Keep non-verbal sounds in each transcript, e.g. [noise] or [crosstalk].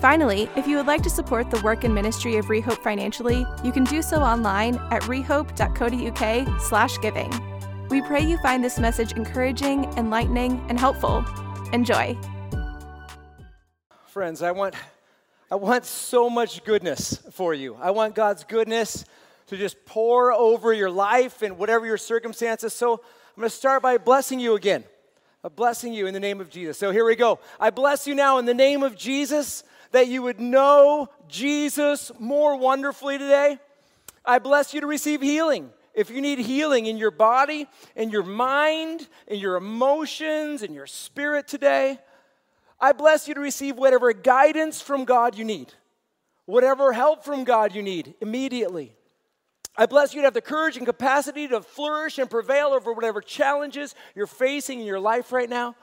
Finally, if you would like to support the work and ministry of Rehope financially, you can do so online at rehope.co.uk/giving. We pray you find this message encouraging, enlightening, and helpful. Enjoy. Friends, I want, I want so much goodness for you. I want God's goodness to just pour over your life and whatever your circumstances. So I'm going to start by blessing you again. A blessing you in the name of Jesus. So here we go. I bless you now in the name of Jesus that you would know Jesus more wonderfully today. I bless you to receive healing. If you need healing in your body, in your mind, in your emotions, in your spirit today, I bless you to receive whatever guidance from God you need, whatever help from God you need immediately. I bless you to have the courage and capacity to flourish and prevail over whatever challenges you're facing in your life right now.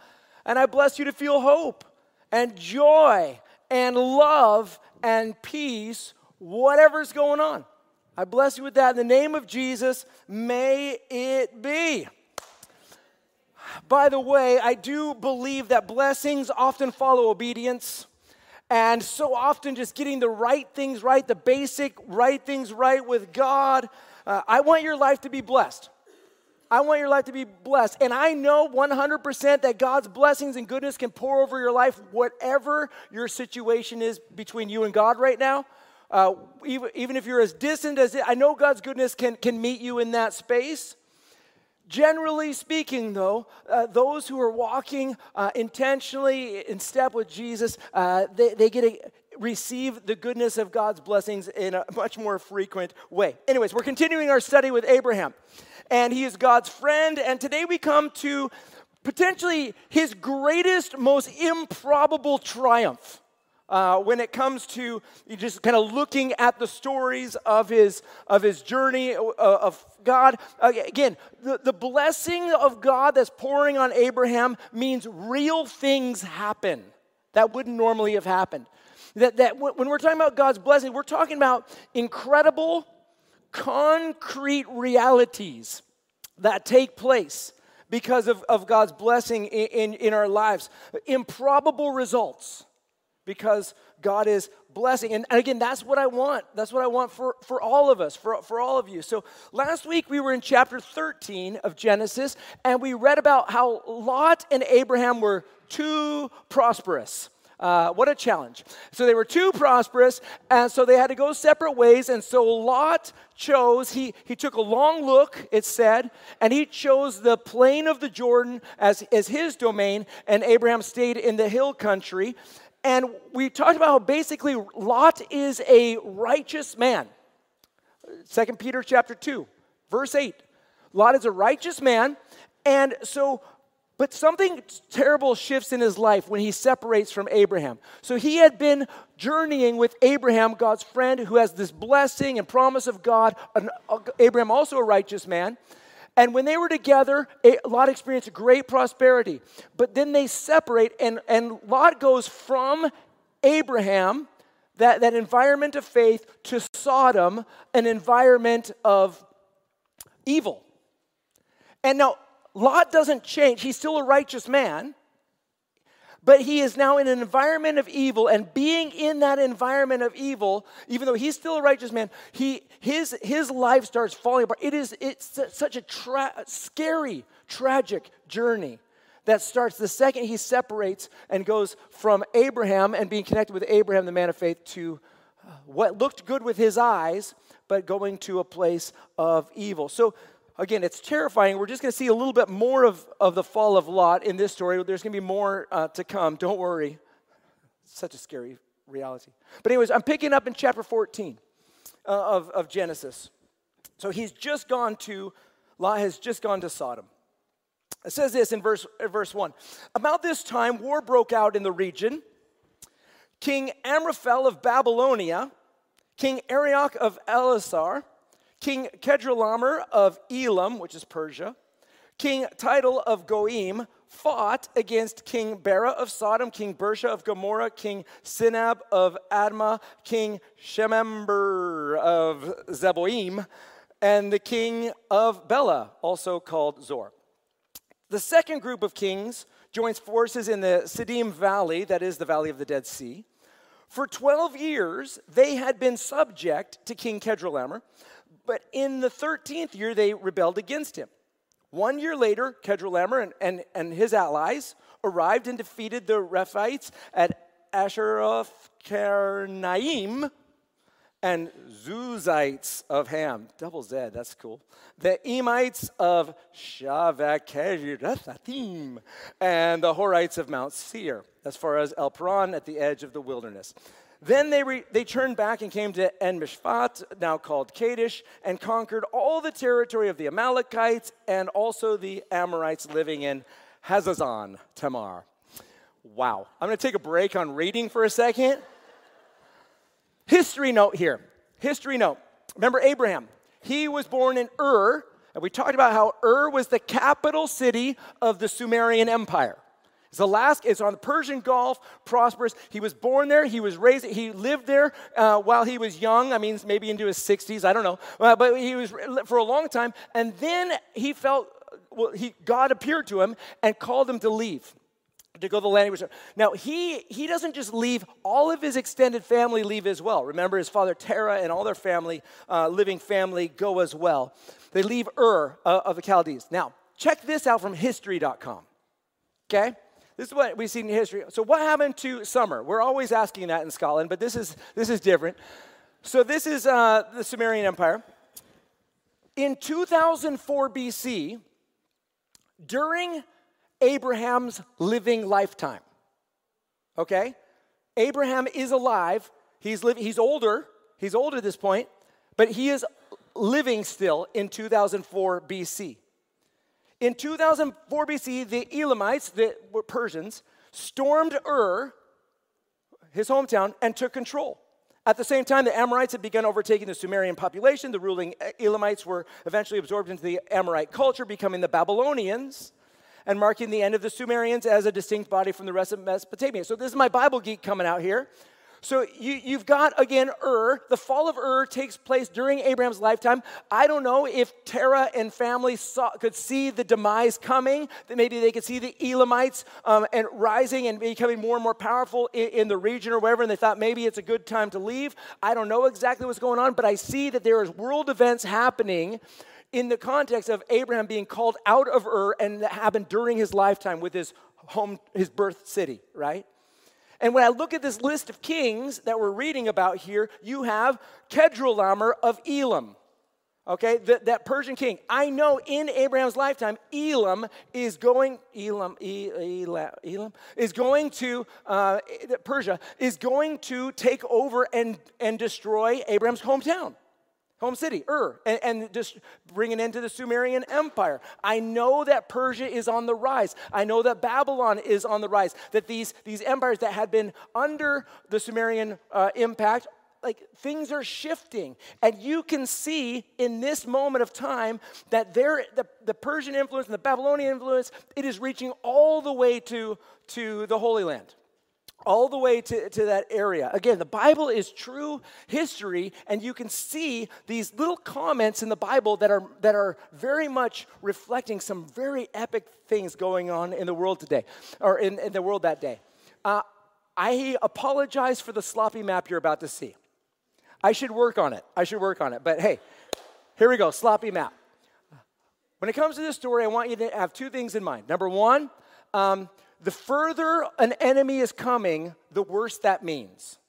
And I bless you to feel hope and joy and love and peace, whatever's going on. I bless you with that. In the name of Jesus, may it be. By the way, I do believe that blessings often follow obedience. And so often, just getting the right things right, the basic right things right with God. Uh, I want your life to be blessed. I want your life to be blessed. And I know 100% that God's blessings and goodness can pour over your life, whatever your situation is between you and God right now. Uh, even, even if you're as distant as it, I know God's goodness can, can meet you in that space. Generally speaking, though, uh, those who are walking uh, intentionally in step with Jesus, uh, they, they get to receive the goodness of God's blessings in a much more frequent way. Anyways, we're continuing our study with Abraham and he is God's friend. And today we come to potentially his greatest, most improbable triumph. Uh, when it comes to just kind of looking at the stories of his of his journey uh, of God, again, the, the blessing of God that's pouring on Abraham means real things happen that wouldn't normally have happened. That, that when we're talking about God's blessing, we're talking about incredible, concrete realities that take place because of, of God's blessing in, in, in our lives. Improbable results because God is blessing. And, and, again, that's what I want. That's what I want for, for all of us, for, for all of you. So last week we were in chapter 13 of Genesis, and we read about how Lot and Abraham were too prosperous. Uh, what a challenge. So they were too prosperous, and so they had to go separate ways. And so Lot chose, he, he took a long look, it said, and he chose the plain of the Jordan as, as his domain, and Abraham stayed in the hill country. And we talked about how basically Lot is a righteous man. Second Peter chapter 2, verse 8. Lot is a righteous man, and so but something terrible shifts in his life when he separates from Abraham. So he had been journeying with Abraham, God's friend, who has this blessing and promise of God. Uh, Abraham, also a righteous man. And when they were together, Lot experienced great prosperity. But then they separate, and, and Lot goes from Abraham, that, that environment of faith, to Sodom, an environment of evil. And now, Lot doesn't change. He's still a righteous man, but he is now in an environment of evil. And being in that environment of evil, even though he's still a righteous man, he, his, his life starts falling apart. It is it's such a tra- scary, tragic journey that starts the second he separates and goes from Abraham and being connected with Abraham, the man of faith, to uh, what looked good with his eyes, but going to a place of evil. So again, it's terrifying. We're just going to see a little bit more of, of the fall of Lot in this story. There's going to be more uh, to come. Don't worry. It's such a scary reality. But, anyways, I'm picking up in chapter 14 uh, of, of Genesis. So he's just gone to, Lot has just gone to Sodom. It says this in verse, verse 1 About this time, war broke out in the region. King Amraphel of Babylonia King Arioch of Ellasar, King Kedorlaomer of Elam, which is Persia, King Tidal of Goiim fought against King Bera of Sodom, King Birsha of Gomorrah, King Shinab of Admah, King Shemeber of Zeboiim, and the king of Bela, also called Zoar. The second group of kings joins forces in the Siddim Valley, that is the Valley of the Dead Sea. For 12 years, they had been subject to King Kedorlaomer, but in the 13th year, they rebelled against him. One year later, Kedorlaomer and, and, and his allies arrived and defeated the Rephaites at Ashteroth Karnaim and Zuzites of Ham. Double Z, that's cool. The Emites of Shaveh-kiriathaim and the Horites of Mount Seir, as far as El Paran at the edge of the wilderness. Then they, re, they turned back and came to En Mishpat, now called Kadesh, and conquered all the territory of the Amalekites and also the Amorites living in Hazazon Tamar. Wow. I'm going to take a break on reading for a second. History note here. History note. Remember Abraham? He was born in Ur, and we talked about how Ur was the capital city of the Sumerian Empire. It's is on the Persian Gulf, prosperous. He was born there. He was raised. He lived there uh, while he was young. I mean, maybe into his 60s. I don't know. Uh, but he was for a long time. And then he felt, well, he, God appeared to him and called him to leave to go to the land he was now he he doesn't just leave all of his extended family leave as well remember his father terah and all their family uh, living family go as well they leave ur uh, of the chaldees now check this out from history.com okay this is what we see in history. So, what happened to summer? We're always asking that in Scotland, but this is, this is different. So, this is uh, the Sumerian Empire. In 2004 BC, during Abraham's living lifetime, okay? Abraham is alive. He's, living, he's older. He's older at this point, but he is living still in 2004 BC. In 2004 BC, the Elamites, the Persians, stormed Ur, his hometown, and took control. At the same time, the Amorites had begun overtaking the Sumerian population. The ruling Elamites were eventually absorbed into the Amorite culture, becoming the Babylonians and marking the end of the Sumerians as a distinct body from the rest of Mesopotamia. So, this is my Bible geek coming out here. So you, have got, again, Ur. The fall of Ur takes place during Abraham's lifetime. I don't know if Terah and family saw, could see the demise coming, that maybe they could see the Elamites um, and rising and becoming more and more powerful in, in the region or wherever, and they thought maybe it's a good time to leave. I don't know exactly what's going on, but I see that there is world events happening in the context of Abraham being called out of Ur and that happened during his lifetime with his home, his birth city, right? And when I look at this list of kings that we're reading about here, you have Kedorlaomer of Elam. Okay, that, that Persian king. I know in Abraham's lifetime, Elam is going, Elam, Elam, Elam is going to, uh, Persia is going to take over and, and destroy Abraham's hometown home city, Ur, and, and, just bring an end to the Sumerian Empire. I know that Persia is on the rise. I know that Babylon is on the rise. That these, these empires that had been under the Sumerian uh, impact, like things are shifting. And you can see in this moment of time that there, the, the Persian influence and the Babylonian influence, it is reaching all the way to, to the Holy Land all the way to, to that area. Again, the Bible is true history, and you can see these little comments in the Bible that are, that are very much reflecting some very epic things going on in the world today, or in, in the world that day. Uh, I apologize for the sloppy map you're about to see. I should work on it. I should work on it. But hey, here we go sloppy map. When it comes to this story, I want you to have two things in mind. Number one, um, the further an enemy is coming, the worse that means.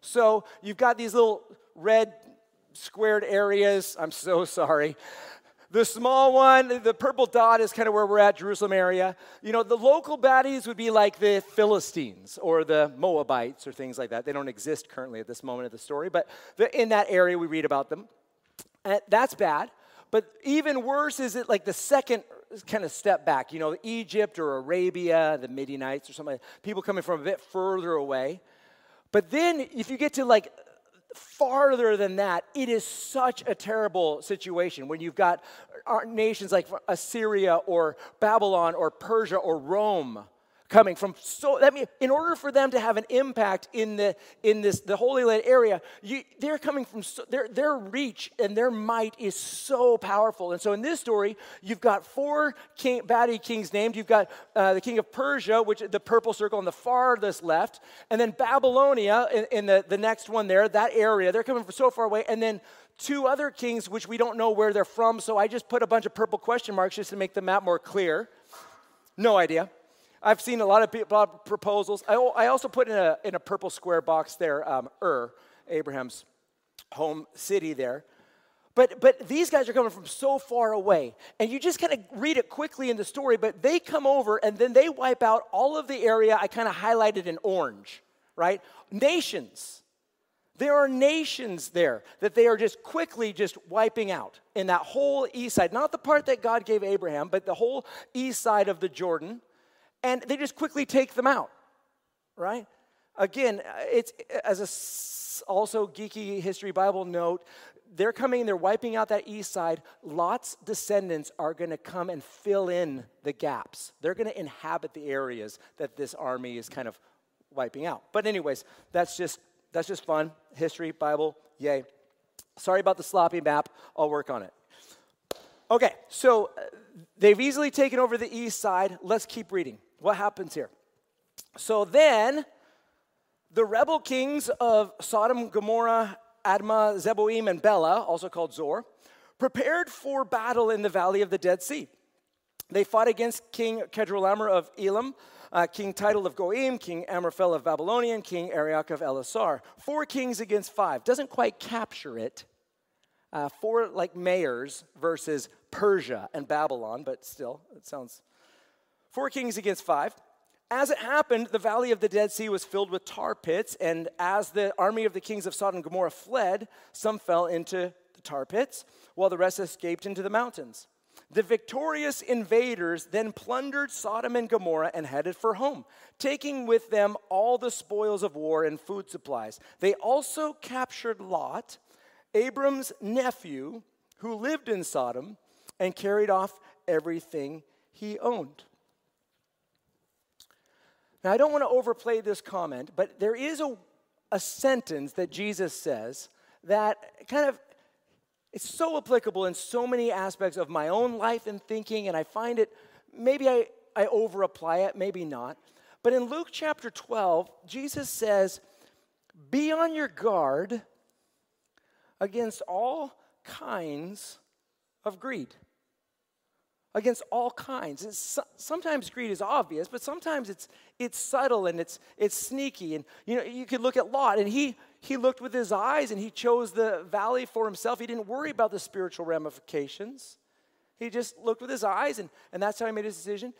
So you've got these little red squared areas. I'm so [laughs] sorry. The small one, the purple dot is kind of where we're at, Jerusalem area. You know, the local baddies would be like the Philistines or the Moabites or things like that. They don't exist currently at this moment of the story, but in that area we read about them. And that's bad. But even worse is it like the second kind of step back, you know, Egypt or Arabia, the Midianites or something, people coming from a bit further away. But then if you get to like farther than that, it is such a terrible situation when you've got uh, nations like Assyria or Babylon or Persia or Rome coming from. So that means in order for them to have an impact in the in this the holy land area you, they're coming from so, their their reach and their might is so powerful. And so in this story you've got four king kings named. You've got uh, the king of persia which is the purple circle on the farthest left and then babylonia in, in the the next one there that area. They're coming from so far away. And then two other kings which we don't know where they're from. So i just put a bunch of purple question marks just to make the map more clear. No idea I've seen a lot of, people, proposals. I, I, also put in a, in a purple square box there, um, Ur, Abraham's home city there. But, but these guys are coming from so far away. And you just kind of read it quickly in the story, but they come over and then they wipe out all of the area I kind of highlighted in orange, right? Nations. There are nations there that they are just quickly just wiping out in that whole east side. Not the part that God gave Abraham, but the whole east side of the Jordan and they just quickly take them out, right? Again, it's as a also geeky history Bible note, they're coming, they're wiping out that east side. Lot's descendants are going to come and fill in the gaps. They're going to inhabit the areas that this army is kind of wiping out. But anyways, that's just that's just fun. History, Bible, yay. Sorry about the sloppy map. I'll work on it. Okay, so uh, they've easily taken over the east side. Let's keep reading what happens here? So then, the rebel kings of Sodom, Gomorrah, Admah, Zeboiim, and Bela, also called Zoar, prepared for battle in the valley of the Dead Sea. They fought against King Kedorlaomer of Elam, uh, King Tidal of Goiim, King Amraphel of Babylonian, King Arioch of Ellasar. Four kings against five. Doesn't quite capture it. Uh, four like mayors versus Persia and Babylon, but still, it sounds Four kings against five. As it happened, the valley of the Dead Sea was filled with tar pits, and as the army of the kings of Sodom and Gomorrah fled, some fell into the tar pits, while the rest escaped into the mountains. The victorious invaders then plundered Sodom and Gomorrah and headed for home, taking with them all the spoils of war and food supplies. They also captured Lot, Abram's nephew, who lived in Sodom, and carried off everything he owned. Now, I don't want to overplay this comment, but there is a, a sentence that Jesus says that kind of it's so applicable in so many aspects of my own life and thinking, and I find it maybe I, I over apply it, maybe not. But in Luke chapter 12, Jesus says, Be on your guard against all kinds of greed against all kinds. Sometimes greed is obvious, but sometimes it's, it's subtle and it's, it's sneaky. And you know, you could look at Lot, and he, he looked with his eyes and he chose the valley for himself. He didn't worry about the spiritual ramifications. He just looked with his eyes, and, and that's how he made his decision.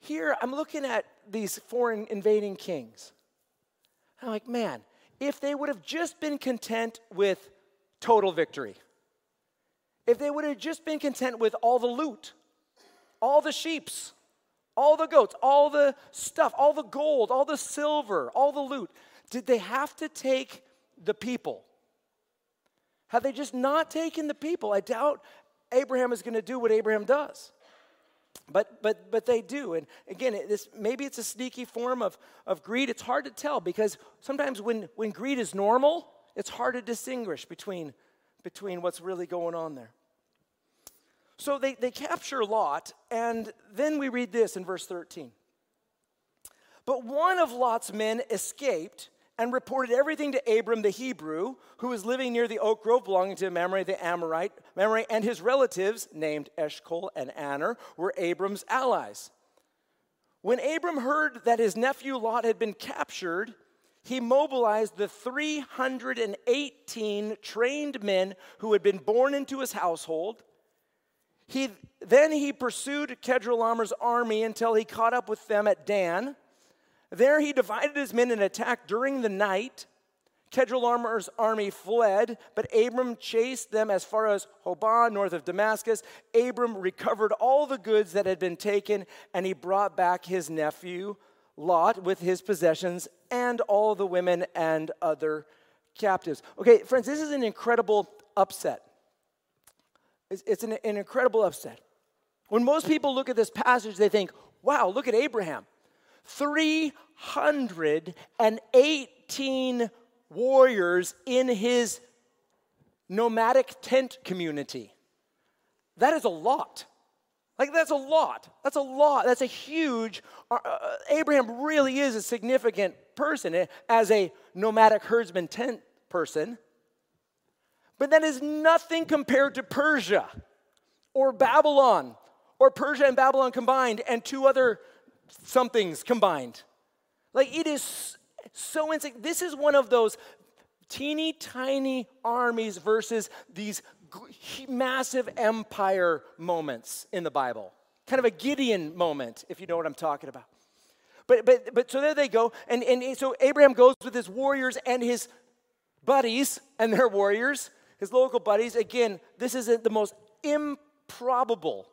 Here, I'm looking at these foreign invading kings. I'm like, man, if they would have just been content with total victory, if they would have just been content with all the loot, all the sheeps, all the goats, all the stuff, all the gold, all the silver, all the loot. Did they have to take the people? Have they just not taken the people? I doubt Abraham is going to do what Abraham does. But, but, but they do. And again, this, maybe it's a sneaky form of, of greed. It's hard to tell because sometimes when, when greed is normal, it's hard to distinguish between, between what's really going on there. So they, they capture Lot, and then we read this in verse 13. But one of Lot's men escaped and reported everything to Abram the Hebrew, who was living near the oak grove belonging to Mamre the Amorite. Mamre and his relatives, named Eshcol and Aner, were Abram's allies. When Abram heard that his nephew Lot had been captured, he mobilized the 318 trained men who had been born into his household he, then he pursued Kedorlaomer's army until he caught up with them at Dan. There he divided his men and attacked during the night. Kedorlaomer's army fled, but Abram chased them as far as Hobah, north of Damascus. Abram recovered all the goods that had been taken, and he brought back his nephew Lot with his possessions and all the women and other captives. Okay, friends, this is an incredible upset. It's, it's an, an incredible upset. When most people look at this passage, they think, wow, look at Abraham. 318 warriors in his nomadic tent community. That is a lot. Like, that's a lot. That's a lot. That's a huge. Uh, uh, Abraham really is a significant person eh, as a nomadic herdsman tent person. But that is nothing compared to Persia or Babylon or Persia and Babylon combined and two other somethings combined. Like, it is so insane. This is one of those teeny tiny armies versus these massive empire moments in the Bible. Kind of a Gideon moment, if you know what I'm talking about. But, but, but so there they go. And, and so Abraham goes with his warriors and his buddies and their warriors, his local buddies. Again, this is the most improbable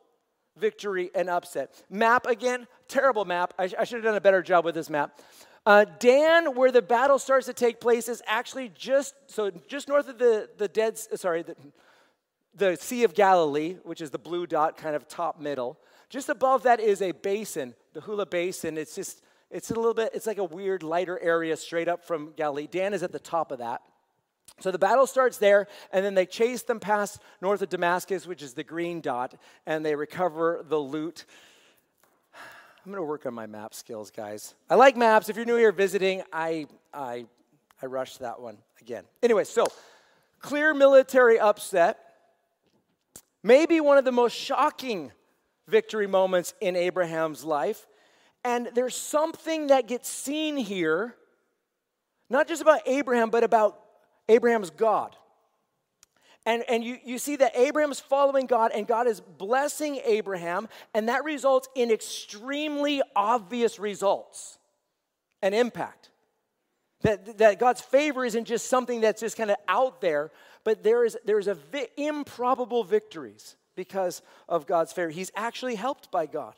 victory and upset. Map again, terrible map. I, I should have done a better job with this map. Uh, Dan, where the battle starts to take place, is actually just so just north of the the dead. Sorry, the, the Sea of Galilee, which is the blue dot, kind of top middle. Just above that is a basin, the Hula Basin. It's just, it's a little bit, it's like a weird lighter area straight up from Galilee. Dan is at the top of that. So the battle starts there, and then they chase them past north of Damascus, which is the green dot, and they recover the loot. I'm going to work on my map skills, guys. I like maps. If you're new here visiting, I, I, I rushed that one again. Anyway, so clear military upset maybe one of the most shocking victory moments in Abraham's life. And there's something that gets seen here, not just about Abraham, but about Abraham's God. And, and you, you see that Abraham's following God, and God is blessing Abraham, and that results in extremely obvious results and impact. That, that God's favor isn't just something that's just kind of out there, but there is, there is a vi- improbable victories because of God's favor. He's actually helped by God.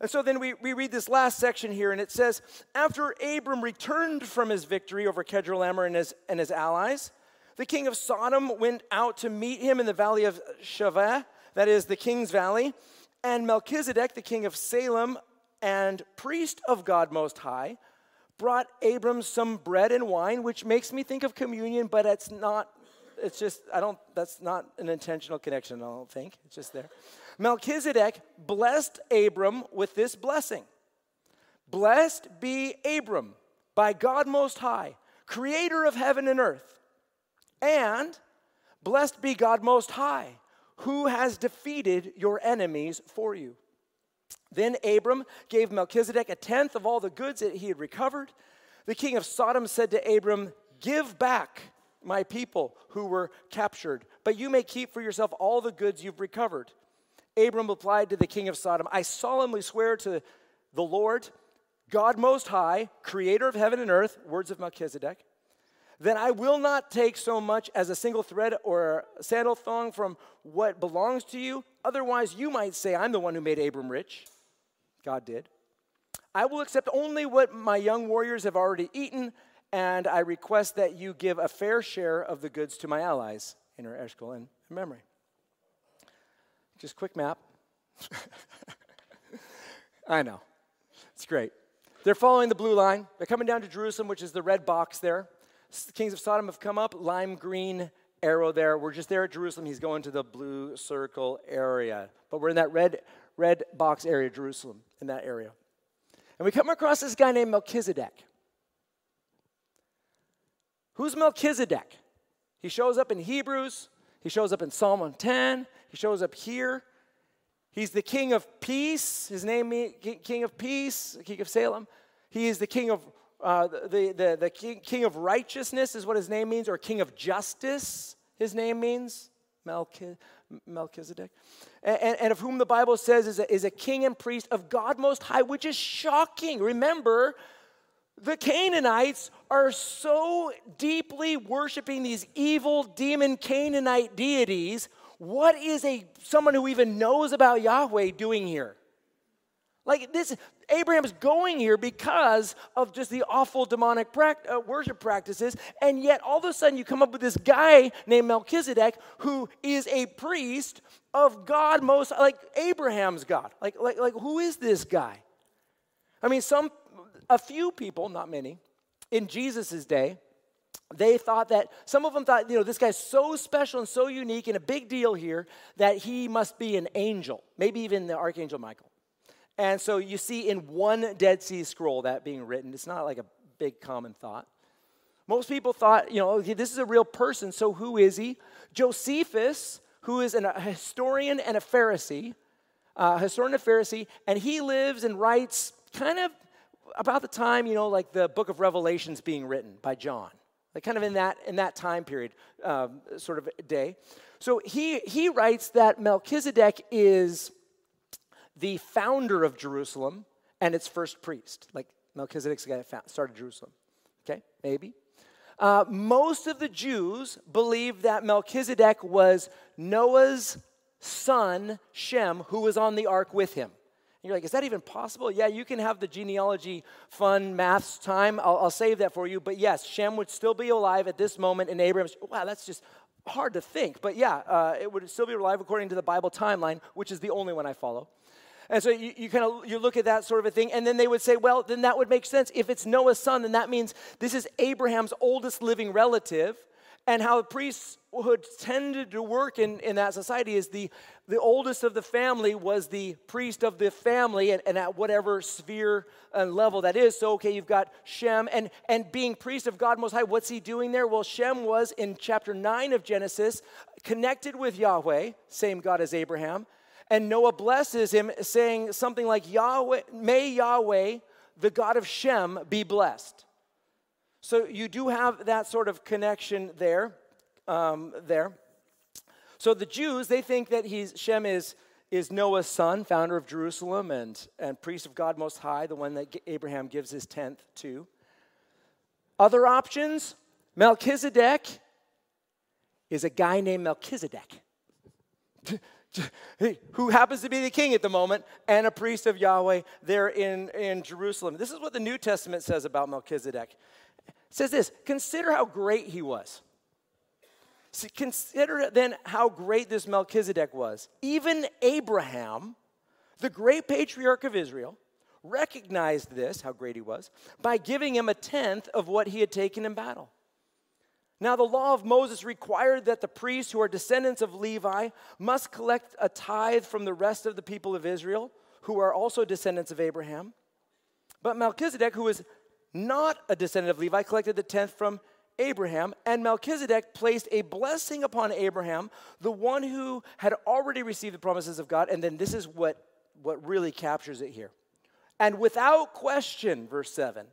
And so then we, we read this last section here, and it says, After Abram returned from his victory over Kedorlaomer and his, and his allies, the king of Sodom went out to meet him in the valley of Shaveh, that is the king's valley. And Melchizedek, the king of Salem and priest of God Most High, brought Abram some bread and wine, which makes me think of communion, but it's not, it's just, I don't, that's not an intentional connection, I don't think. It's just there. Melchizedek blessed Abram with this blessing Blessed be Abram by God Most High, creator of heaven and earth. And blessed be God Most High, who has defeated your enemies for you. Then Abram gave Melchizedek a tenth of all the goods that he had recovered. The king of Sodom said to Abram, Give back my people who were captured, but you may keep for yourself all the goods you've recovered. Abram replied to the king of Sodom, I solemnly swear to the Lord, God Most High, creator of heaven and earth, words of Melchizedek, then I will not take so much as a single thread or a sandal thong from what belongs to you. Otherwise, you might say, I'm the one who made Abram rich. God did. I will accept only what my young warriors have already eaten, and I request that you give a fair share of the goods to my allies Aner Eshcol and Mamre. Just quick map. [laughs] I know. It's great. They're following the blue line. They're coming down to Jerusalem, which is the red box there. The kings of Sodom have come up, lime green arrow there. We're just there at Jerusalem. He's going to the blue circle area. But we're in that red, red box area, Jerusalem, in that area. And we come across this guy named Melchizedek. Who's Melchizedek? He shows up in Hebrews, he shows up in Psalm 110, he shows up here. He's the king of peace. His name king of peace, king of Salem. He is the king of uh, the, the, the king, king, of righteousness is what his name means, or king of justice, his name means, Melchizedek. And, and, and, of whom the Bible says is a, is a king and priest of God Most High, which is shocking. Remember, the Canaanites are so deeply worshiping these evil demon Canaanite deities. What is a someone who even knows about Yahweh doing here? Like this, Abraham's going here because of just the awful demonic uh, worship practices, and yet all of a sudden you come up with this guy named Melchizedek who is a priest of God most like Abraham's God. Like, like, like who is this guy? I mean, some a few people, not many, in Jesus' day, they thought that some of them thought, you know, this guy's so special and so unique and a big deal here that he must be an angel, maybe even the archangel Michael. And so you see in one Dead Sea Scroll that being written, it's not like a big common thought. Most people thought, you know, okay, this is a real person, so who is he? Josephus, who is an, a historian and a Pharisee, uh, historian and a Pharisee, and he lives and writes kind of about the time, you know, like the book of Revelations being written by John like kind of in that in that time period um, sort of day. So he he writes that melchizedek is the founder of jerusalem and its first priest. Like melchizedek's the guy that started jerusalem. Okay maybe. Uh, most of the jews believe that melchizedek was noah's son shem who was on the ark with him you're like, is that even possible? Yeah, you can have the genealogy fun maths time. I'll, I'll, save that for you. But yes, Shem would still be alive at this moment in Abraham's. Wow, that's just hard to think. But yeah, uh, it would still be alive according to the Bible timeline, which is the only one I follow. And so you, you kind of you look at that sort of a thing, and then they would say, well, then that would make sense. If it's Noah's son, then that means this is Abraham's oldest living relative and how priesthood tended to work in, in that society is the, the oldest of the family was the priest of the family and, and at whatever sphere and level that is. So okay you've got shem and, and being priest of god most high what's he doing there? Well shem was in chapter 9 of genesis connected with yahweh same god as abraham and noah blesses him saying something like yahweh may yahweh the god of shem be blessed so you do have that sort of connection there. Um, there. So the Jews, they think that he's, Shem is, is Noah's son, founder of Jerusalem and, and priest of God Most High, the one that Abraham gives his tenth to. Other options Melchizedek is a guy named Melchizedek. [laughs] who happens to be the king at the moment and a priest of Yahweh there in, in Jerusalem. This is what the New Testament says about Melchizedek says this consider how great he was. Consider then how great this Melchizedek was. Even Abraham, the great patriarch of Israel, recognized this, how great he was, by giving him a tenth of what he had taken in battle. Now, the law of Moses required that the priests who are descendants of Levi must collect a tithe from the rest of the people of Israel, who are also descendants of Abraham. But Melchizedek, who was not a descendant of Levi, collected the tenth from Abraham, and Melchizedek placed a blessing upon Abraham, the one who had already received the promises of God. And then this is what, what really captures it here. And without question, verse 7,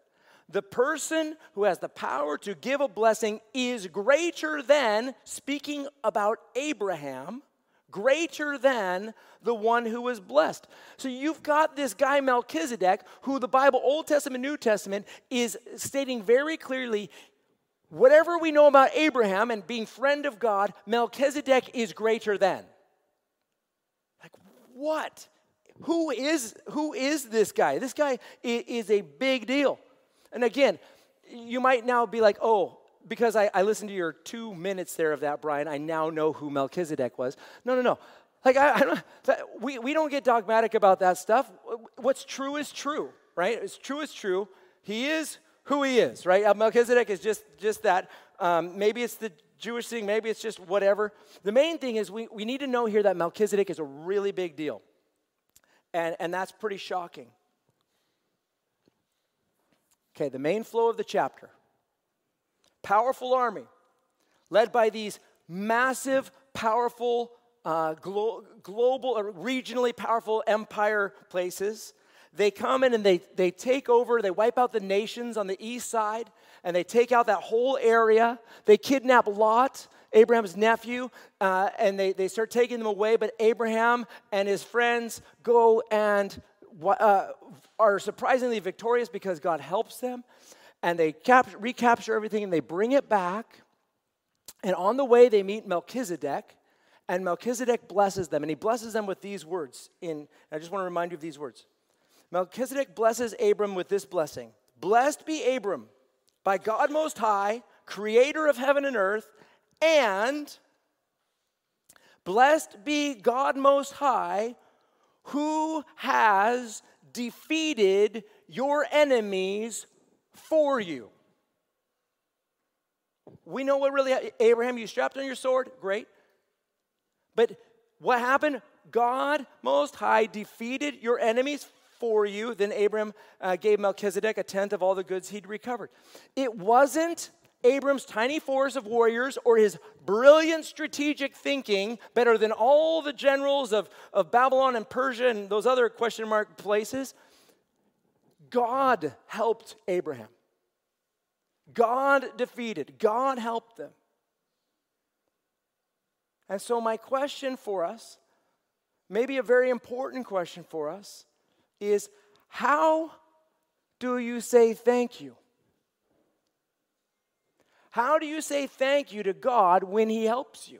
the person who has the power to give a blessing is greater than, speaking about Abraham, greater than the one who was blessed. So you've got this guy Melchizedek, who the Bible, Old Testament, New Testament, is stating very clearly whatever we know about Abraham and being friend of God, Melchizedek is greater than. Like, what? Who is, who is this guy? This guy is a big deal. And again, you might now be like, oh, because I, I listened to your two minutes there of that, Brian, I now know who Melchizedek was. No, no, no. Like, I, I don't, we, we don't get dogmatic about that stuff. What's true is true, right? It's true is true. He is who he is, right? Uh, Melchizedek is just, just that. Um, maybe it's the Jewish thing, maybe it's just whatever. The main thing is we, we need to know here that Melchizedek is a really big deal. And, and that's pretty shocking. Okay, the main flow of the chapter powerful army led by these massive, powerful, uh, glo- global, or regionally powerful empire places. They come in and they, they take over, they wipe out the nations on the east side, and they take out that whole area. They kidnap Lot, Abraham's nephew, uh, and they, they start taking them away. But Abraham and his friends go and uh, are surprisingly victorious because God helps them and they capture, recapture everything and they bring it back. And on the way, they meet Melchizedek, and Melchizedek blesses them. And he blesses them with these words. In, I just want to remind you of these words Melchizedek blesses Abram with this blessing Blessed be Abram by God Most High, creator of heaven and earth, and blessed be God Most High, who has defeated your enemies for you. We know what really Abraham, you strapped on your sword, great. But what happened? God Most High defeated your enemies for you. Then Abram uh, gave Melchizedek a tenth of all the goods he'd recovered. It wasn't Abram's tiny force of warriors or his brilliant strategic thinking, better than all the generals of, of Babylon and Persia and those other question mark places. God helped Abraham. God defeated, God helped them. And so, my question for us, maybe a very important question for us, is how do you say thank you? How do you say thank you to God when He helps you?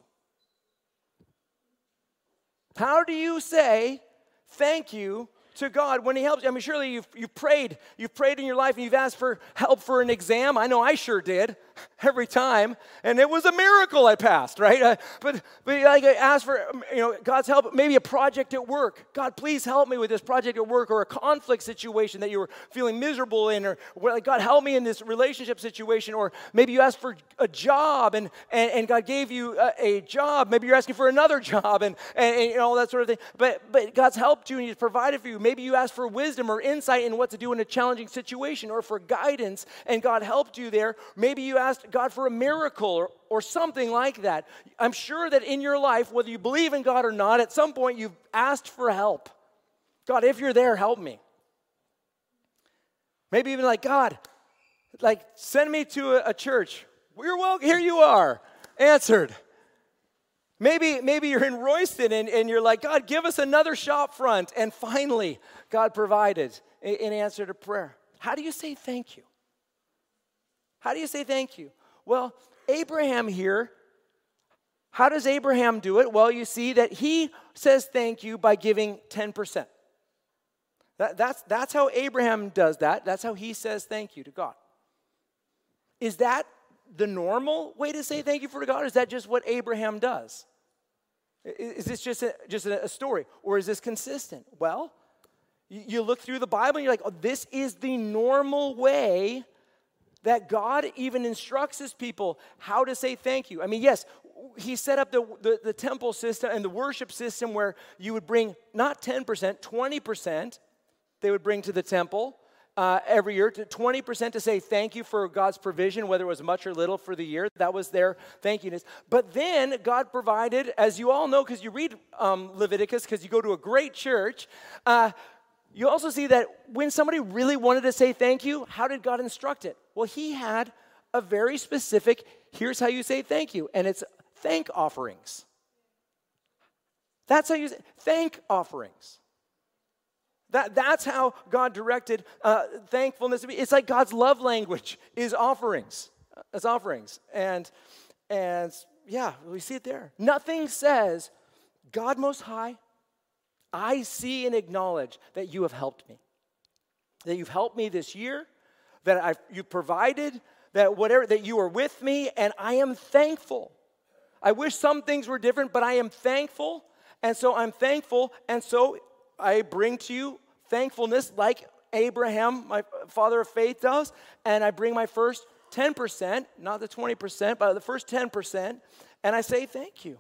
How do you say thank you to God when He helps you. I mean, surely you've, you've prayed. You've prayed in your life and you've asked for help for an exam. I know I sure did every time. And it was a miracle I passed, right? Uh, but, but like I asked for, you know, God's help, maybe a project at work. God, please help me with this project at work or a conflict situation that you were feeling miserable in or like, God, help me in this relationship situation. Or maybe you asked for a job and, and, and God gave you a, a, job. Maybe you're asking for another [laughs] job and, and, and all that sort of thing. But, but God's helped you and He's provided for you. Maybe you asked for wisdom or insight in what to do in a challenging situation or for guidance and God helped you there. Maybe you asked God for a miracle or, or something like that. I'm sure that in your life, whether you believe in God or not, at some point you've asked for help. God, if you're there, help me. Maybe even like, God, like send me to a, a church. You're welcome. Here you are. Answered. Maybe, maybe you're in Royston and, and you're like, God, give us another shop front. And finally, God provided in answer to prayer. How do you say thank you? How do you say thank you? Well, Abraham here, how does Abraham do it? Well, you see that he says thank you by giving 10%. That, that's, that's how Abraham does that. That's how he says thank you to God. Is that the normal way to say thank you for God? Is that just what Abraham does? Is this just a, just a story? Or is this consistent? Well, you look through the Bible and you're like, oh, this is the normal way that God even instructs his people how to say thank you. I mean, yes, he set up the, the, the temple system and the worship system where you would bring not 10%, 20% they would bring to the temple uh, every year, to 20% to say thank you for God's provision, whether it was much or little for the year. That was their thank youness. But then God provided, as you all know, because you read um, Leviticus, because you go to a great church, uh, you also see that when somebody really wanted to say thank you, how did God instruct it? Well, He had a very specific here's how you say thank you, and it's thank offerings. That's how you say thank offerings. That, that's how God directed uh, thankfulness. It's like God's love language is offerings. It's offerings. And, and yeah, we see it there. Nothing says, God Most High, I see and acknowledge that you have helped me. That you've helped me this year, that I've, you've provided, that whatever, that you are with me, and I am thankful. I wish some things were different, but I am thankful. And so I'm thankful. And so I bring to you thankfulness like Abraham, my father of faith, does. And I bring my first 10%, not the 20%, but the first 10%, and I say thank you.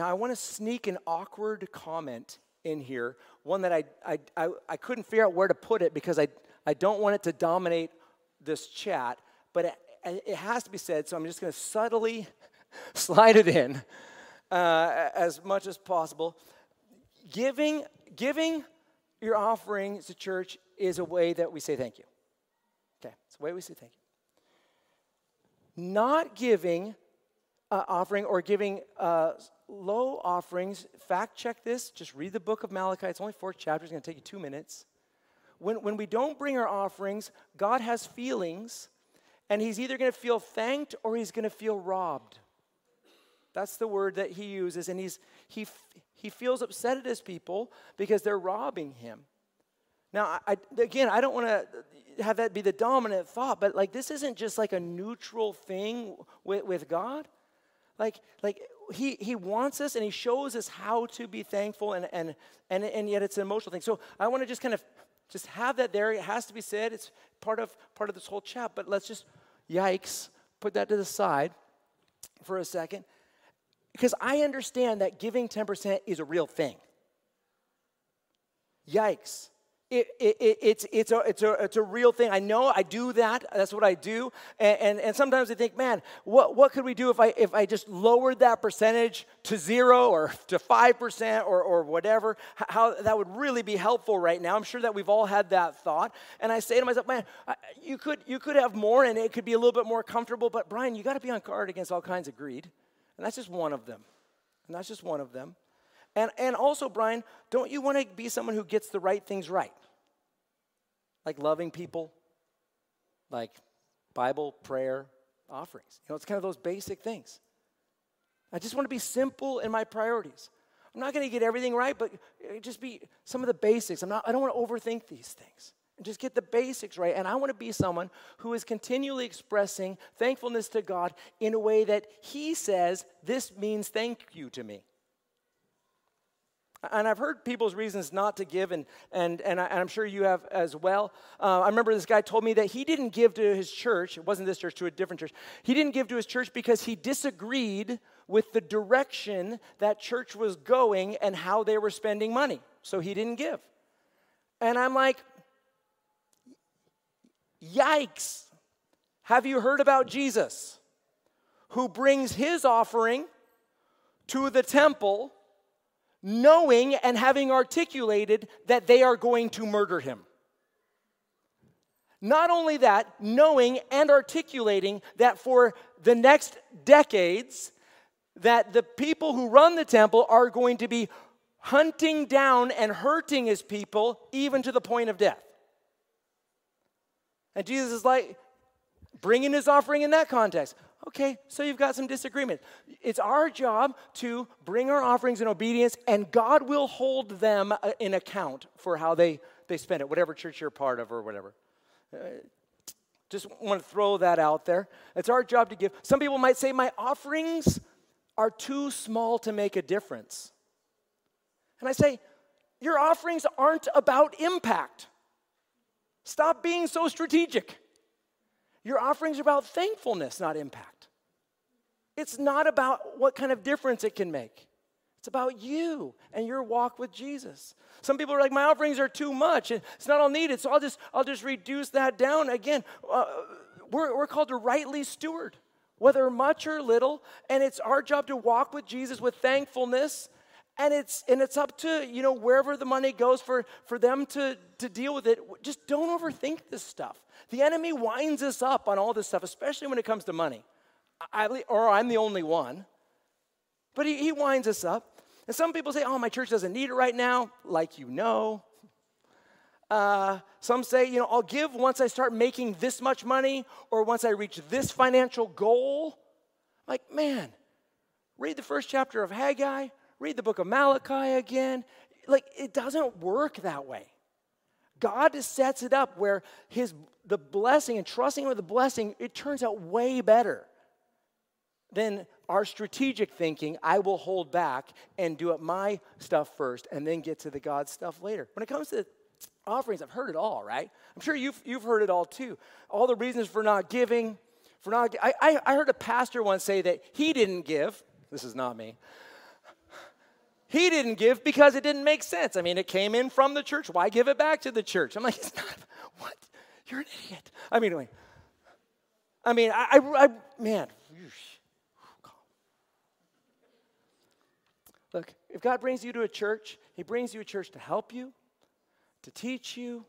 Now, I want to sneak an awkward comment in here, one that I, I, I, I, couldn't figure out where to put it because I, I don't want it to dominate this chat, but it, it has to be said, so I'm just going to subtly [laughs] slide it in uh, as much as possible. Giving, giving your offering to church is a way that we say thank you. Okay, it's a way we say thank you. Not giving uh, offering or giving uh, low offerings, fact check this, just read the book of Malachi. It's only four chapters, it's going to take you two minutes. When, when we don't bring our offerings, God has feelings, and He's either going to feel thanked or He's going to feel robbed. That's the word that he uses. And he's, he, he feels upset at his people because they're robbing him. Now, I, again, I don't want to have that be the dominant thought, but like this isn't just like a neutral thing with, with God. Like, like he, he wants us and he shows us how to be thankful and, and, and, and yet it's an emotional thing. So I want to just kind of just have that there. It has to be said. It's part of part of this whole chat. But let's just, yikes, put that to the side for a second. Because I understand that giving 10% is a real thing. Yikes it, it, it, it's, it's, a, it's, a, it's a real thing. I know I do that. That's what I do. And, and, and, sometimes I think, man, what, what could we do if I, if I just lowered that percentage to zero or to 5% or, or whatever? How that would really be helpful right now. I'm sure that we've all had that thought. And I say to myself, man, you could, you could have more and it could be a little bit more comfortable. But Brian, you got to be on guard against all kinds of greed. And that's just one of them. And that's just one of them. And, and also, Brian, don't you want to be someone who gets the right things right? Like loving people, like Bible, prayer, offerings. You know, it's kind of those basic things. I just want to be simple in my priorities. I'm not going to get everything right, but uh, just be some of the basics. I'm not, I don't want to overthink these things. Just get the basics right. And I want to be someone who is continually expressing thankfulness to God in a way that He says, This means thank you to me. And I've heard people's reasons not to give, and, and, and, I, am sure you have as well. Uh, I remember this guy told me that he didn't give to his church, it wasn't this church, to a different church. He didn't give to his church because he disagreed with the direction that church was going and how they were spending money. So he didn't give. And I'm like, yikes. Have you heard about Jesus who brings his offering to the temple? Knowing and having articulated that they are going to murder him. Not only that, knowing and articulating that for the next decades, that the people who run the temple are going to be hunting down and hurting his people even to the point of death. And Jesus is like bringing his offering in that context. Okay, so you've got some disagreement. It's our job to bring our offerings in obedience, and God will hold them uh, in account for how they, they spend it, whatever church you're part of or whatever. Uh, just want to throw that out there. It's our job to give. Some people might say, My offerings are too small to make a difference. And I say, Your offerings aren't about impact. Stop being so strategic. Your offerings are about thankfulness, not impact. It's not about what kind of difference it can make. It's about you and your walk with Jesus. Some people are like, my offerings are too much. and It's not all needed, so I'll just, I'll just reduce that down. Again, uh, we're, we're called to rightly steward, whether much or little, and it's our job to walk with Jesus with thankfulness and it's and it's up to you know wherever the money goes for for them to to deal with it. Just don't overthink this stuff. The enemy winds us up on all this stuff especially when it comes to money. I, or i'm the only one. But he, he winds us up. And some people say oh my church doesn't need it right now like you know. Uh, some say you know i'll give once i start making this much money or once i reach this financial goal. Like man read the first chapter of haggai read the book of Malachi again. Like, it doesn't work that way. God sets it up where his the blessing and trusting with the blessing, it turns out way better than our strategic thinking. I will hold back and do up my stuff first and then get to the God stuff later. When it comes to offerings, I've heard it all, right? I'm sure you've, you've heard it all too. All the reasons for not giving, for not, I, I, I heard a pastor once say that he didn't give. This is not me. He didn't give because it didn't make sense. I mean, it came in from the church. Why give it back to the church? I'm like, it's not, what? You're an idiot. I mean, anyway, I mean, I, I, I man, look, if God brings you to a church, He brings you a church to help you, to teach you,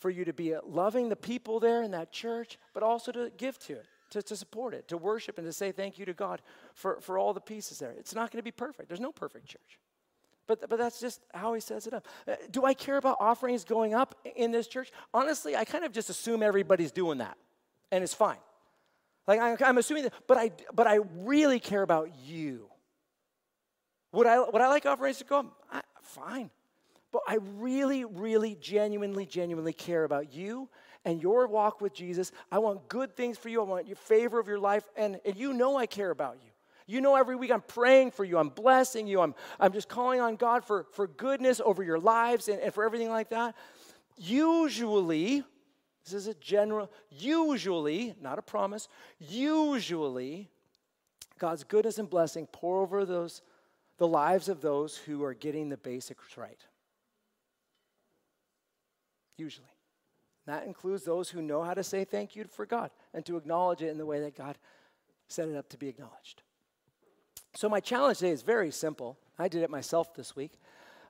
for you to be loving the people there in that church, but also to give to it, to, to support it, to worship and to say thank you to God for, for all the pieces there. It's not going to be perfect. There's no perfect church. But, but that's just how he sets it up. Uh, do I care about offerings going up in this church? Honestly, I kind of just assume everybody's doing that, and it's fine. Like I'm assuming that, but I, but I really care about you Would I, would I like offerings to go up? I, fine. But I really, really, genuinely, genuinely care about you and your walk with Jesus. I want good things for you. I want your favor of your life. And, and you know I care about you. You know, every week I'm praying for you, I'm blessing you, I'm, I'm just calling on God for, for goodness over your lives and, and for everything like that. Usually, this is a general, usually, not a promise, usually, God's goodness and blessing pour over those, the lives of those who are getting the basics right. Usually. That includes those who know how to say thank you for God and to acknowledge it in the way that God set it up to be acknowledged. So, my challenge today is very simple. I did it myself this week.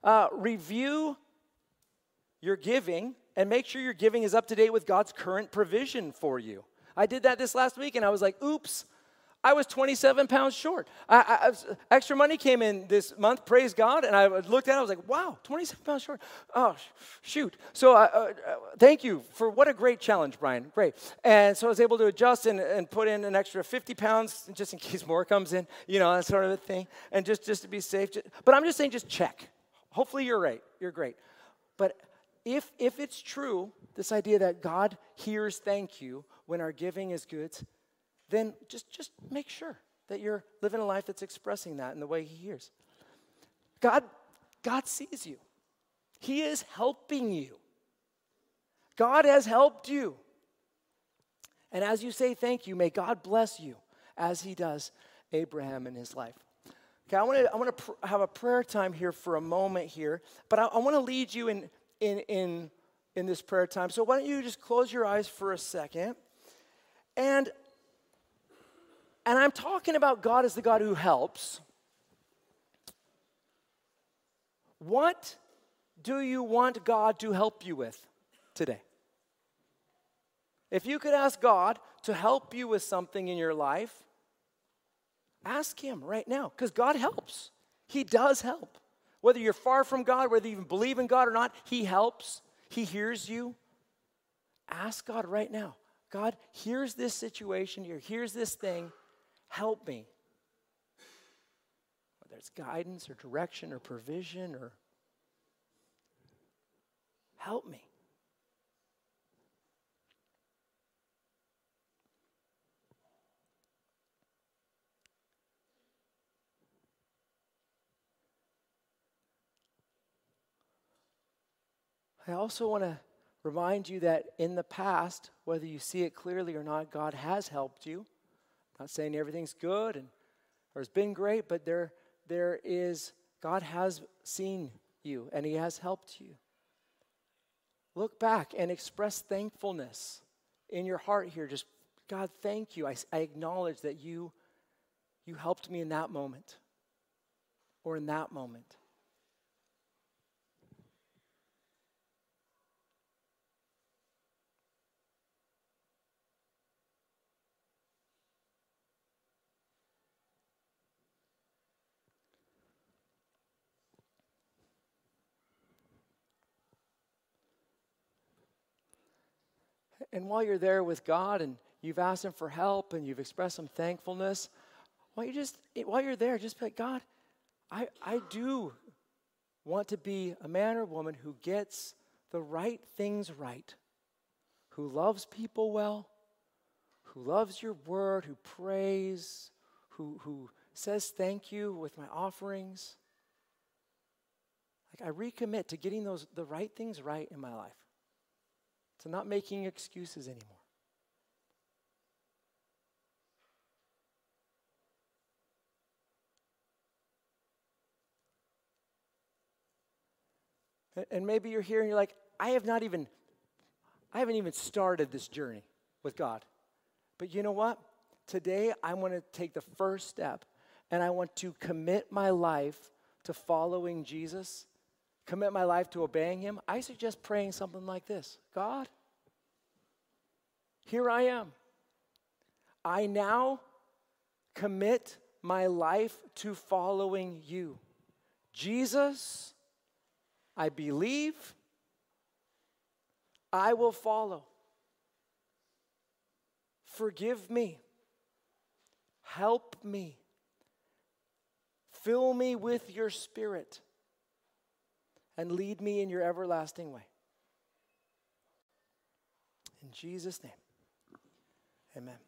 Uh, review your giving and make sure your giving is up to date with God's current provision for you. I did that this last week and I was like, oops, I was 27 pounds short. I, I, extra money came in this month, praise God, and I looked at it, I was like, wow, 27 pounds short. Oh, shoot. So uh, uh, thank you for what a great challenge, Brian. Great. And so I was able to adjust and, and put in an extra 50 pounds just in case more comes in, you know, that sort of a thing, and just, just to be safe. But I'm just saying, just check. Hopefully you're right. You're great. But if, if it's true, this idea that God hears thank you when our giving is good, then just, just make sure that you're living a life that's expressing that in the way He hears. God, God sees you, He is helping you. God has helped you. And as you say thank you, may God bless you as He does Abraham in his life. Okay, I want to I want to pr- have a prayer time here for a moment here, but I, I want to lead you in in in in this prayer time. So why don't you just close your eyes for a second? And and I'm talking about God as the God who helps. What do you want God to help you with today? If you could ask God to help you with something in your life, ask Him right now, because God helps. He does help. Whether you're far from God, whether you even believe in God or not, He helps. He hears you. Ask God right now God, here's this situation here, here's this thing. Help me. Whether it's guidance or direction or provision or help me. I also want to remind you that in the past, whether you see it clearly or not, God has helped you. Not saying everything's good and or has been great, but there there is God has seen you and He has helped you. Look back and express thankfulness in your heart here. Just God, thank you. I, I acknowledge that you you helped me in that moment or in that moment. And while you're there with God and you've asked Him for help and you've expressed some thankfulness, while you just while you're there, just be like, God, I, I do want to be a man or woman who gets the right things right, who loves people well, who loves your word, who prays, who, who says thank you with my offerings. Like I recommit to getting those the right things right in my life to not making excuses anymore. And maybe you're here and you're like, I have not even, I haven't even started this journey with God. But you know what? Today I want to take the first step and I want to commit my life to following Jesus commit my life to obeying Him, I suggest praying something like this God, here I am. I now commit my life to following you. Jesus, I believe, I will follow. Forgive me. Help me. Fill me with your spirit and lead me in your everlasting way. In Jesus' name, amen.